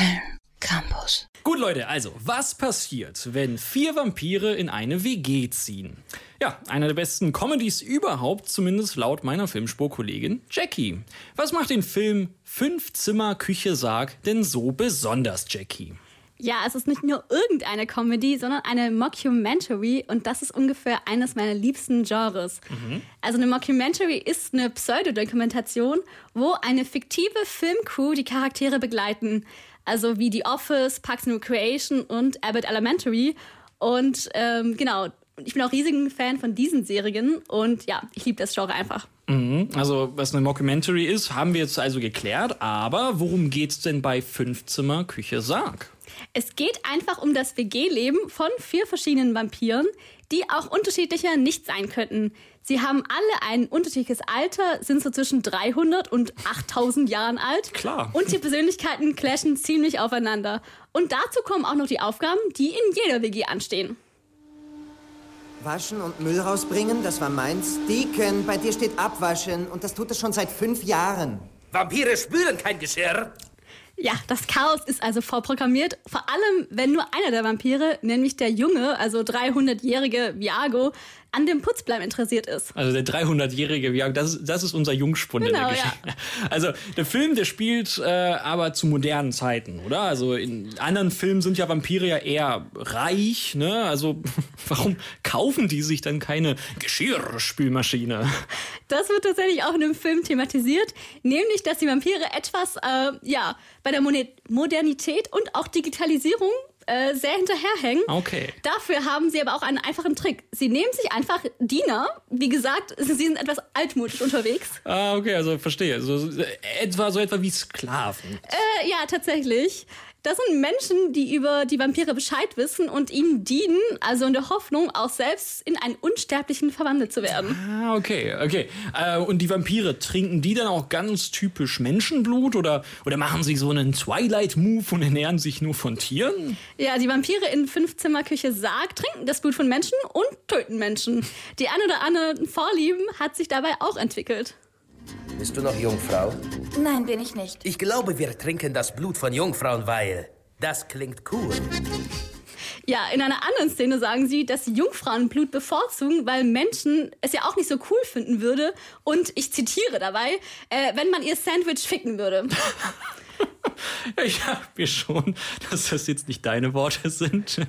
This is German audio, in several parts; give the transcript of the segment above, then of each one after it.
Köln Campus. Gut, Leute, also, was passiert, wenn vier Vampire in eine WG ziehen? Ja, einer der besten Comedies überhaupt, zumindest laut meiner Filmspurkollegin Jackie. Was macht den Film Fünf Zimmer Küche Sarg denn so besonders, Jackie? Ja, es ist nicht nur irgendeine Comedy, sondern eine Mockumentary und das ist ungefähr eines meiner liebsten Genres. Mhm. Also eine Mockumentary ist eine Pseudodokumentation, wo eine fiktive Filmcrew die Charaktere begleiten. Also wie The Office, Parks and Recreation und Abbott Elementary. Und ähm, genau, ich bin auch riesigen Fan von diesen Serien und ja, ich liebe das Genre einfach. Mhm. Also, was eine Mockumentary ist, haben wir jetzt also geklärt. Aber worum geht's denn bei Fünfzimmer Küche Sarg? Es geht einfach um das WG-Leben von vier verschiedenen Vampiren, die auch unterschiedlicher nicht sein könnten. Sie haben alle ein unterschiedliches Alter, sind so zwischen 300 und 8000 Jahren alt. Klar. Und die Persönlichkeiten clashen ziemlich aufeinander. Und dazu kommen auch noch die Aufgaben, die in jeder WG anstehen. Waschen und Müll rausbringen, das war meins. Deacon, bei dir steht abwaschen und das tut es schon seit fünf Jahren. Vampire spülen kein Geschirr. Ja, das Chaos ist also vorprogrammiert. Vor allem, wenn nur einer der Vampire, nämlich der Junge, also 300-jährige Viago, an dem Putzbleiben interessiert ist. Also der 300-jährige Viago, das, das ist unser Jungspund genau, in der Geschichte. Ja. Also der Film, der spielt äh, aber zu modernen Zeiten, oder? Also in anderen Filmen sind ja Vampire ja eher reich, ne? Also warum kaufen die sich dann keine Geschirrspülmaschine? Das wird tatsächlich auch in dem Film thematisiert, nämlich, dass die Vampire etwas, äh, ja, bei der Modernität und auch Digitalisierung äh, sehr hinterherhängen. Okay. Dafür haben sie aber auch einen einfachen Trick. Sie nehmen sich einfach Diener. Wie gesagt, sie sind etwas altmodisch unterwegs. Ah, okay, also verstehe. So, etwa so etwa wie Sklaven. Äh, ja, tatsächlich. Das sind Menschen, die über die Vampire Bescheid wissen und ihnen dienen, also in der Hoffnung, auch selbst in einen Unsterblichen verwandelt zu werden. Ah, okay, okay. Äh, und die Vampire, trinken die dann auch ganz typisch Menschenblut oder, oder machen sie so einen Twilight-Move und ernähren sich nur von Tieren? Ja, die Vampire in Fünfzimmerküche Sarg trinken das Blut von Menschen und töten Menschen. Die ein oder andere Vorlieben hat sich dabei auch entwickelt. Bist du noch Jungfrau? Nein, bin ich nicht. Ich glaube, wir trinken das Blut von Jungfrauen, weil das klingt cool. Ja, in einer anderen Szene sagen sie, dass sie Jungfrauenblut bevorzugen, weil Menschen es ja auch nicht so cool finden würde. Und ich zitiere dabei, äh, wenn man ihr Sandwich ficken würde. Ich habe mir schon, dass das jetzt nicht deine Worte sind.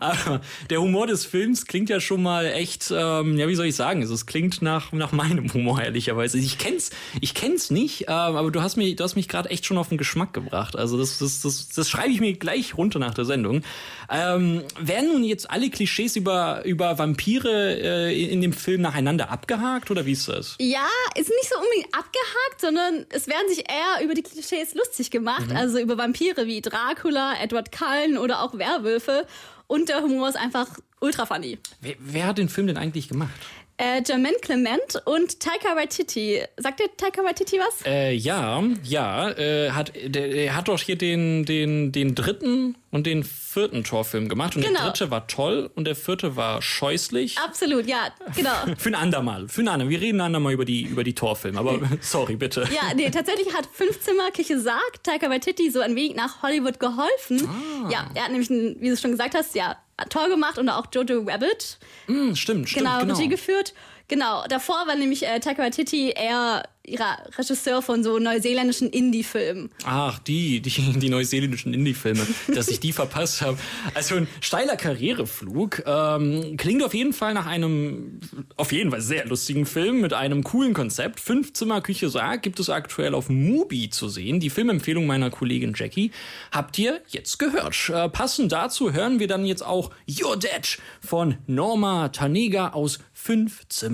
Aber der Humor des Films klingt ja schon mal echt, ähm, ja, wie soll ich sagen? Also, es klingt nach, nach meinem Humor, ehrlicherweise. Ich kenn's, ich kenn's nicht, ähm, aber du hast mich, du hast mich gerade echt schon auf den Geschmack gebracht. Also, das, das, das, das schreibe ich mir gleich runter nach der Sendung. Ähm, werden nun jetzt alle Klischees über, über Vampire äh, in dem Film nacheinander abgehakt oder wie ist das? Ja, ist nicht so unbedingt abgehakt, sondern es werden sich eher über die Klischees lustig gemacht. Mhm. Also über Vampire wie Dracula, Edward Cullen oder auch Werwölfe. Und der Humor ist einfach ultra funny. Wer, wer hat den Film denn eigentlich gemacht? Äh, Jermaine Clement und Taika Waititi. Sagt dir Taika Waititi was? Äh, ja, ja. Äh, hat, der, der hat doch hier den, den, den dritten und den vierten Torfilm gemacht. Und genau. der dritte war toll und der vierte war scheußlich. Absolut, ja, genau. Für ein andermal. Für ein andermal. Wir reden ein andermal über die, über die Torfilme. Aber sorry, bitte. Ja, nee, tatsächlich hat Fünfzimmer Küche Sarg Taika Waititi so ein wenig nach Hollywood geholfen. Ah. Ja, er hat nämlich, wie du schon gesagt hast, ja, toll gemacht und auch Jojo Rabbit. Mm, stimmt, stimmt. Genau, genau. Regie geführt. Genau, davor war nämlich äh, Taika Waititi eher ihrer Regisseur von so neuseeländischen Indie-Filmen. Ach, die, die, die neuseeländischen Indie-Filme, dass ich die verpasst habe. Also ein steiler Karriereflug. Ähm, klingt auf jeden Fall nach einem, auf jeden Fall sehr lustigen Film mit einem coolen Konzept. Fünf Zimmer Küche Sarg gibt es aktuell auf Mubi zu sehen. Die Filmempfehlung meiner Kollegin Jackie habt ihr jetzt gehört. Äh, passend dazu hören wir dann jetzt auch Your Dad von Norma Tanega aus Fünf Zimmer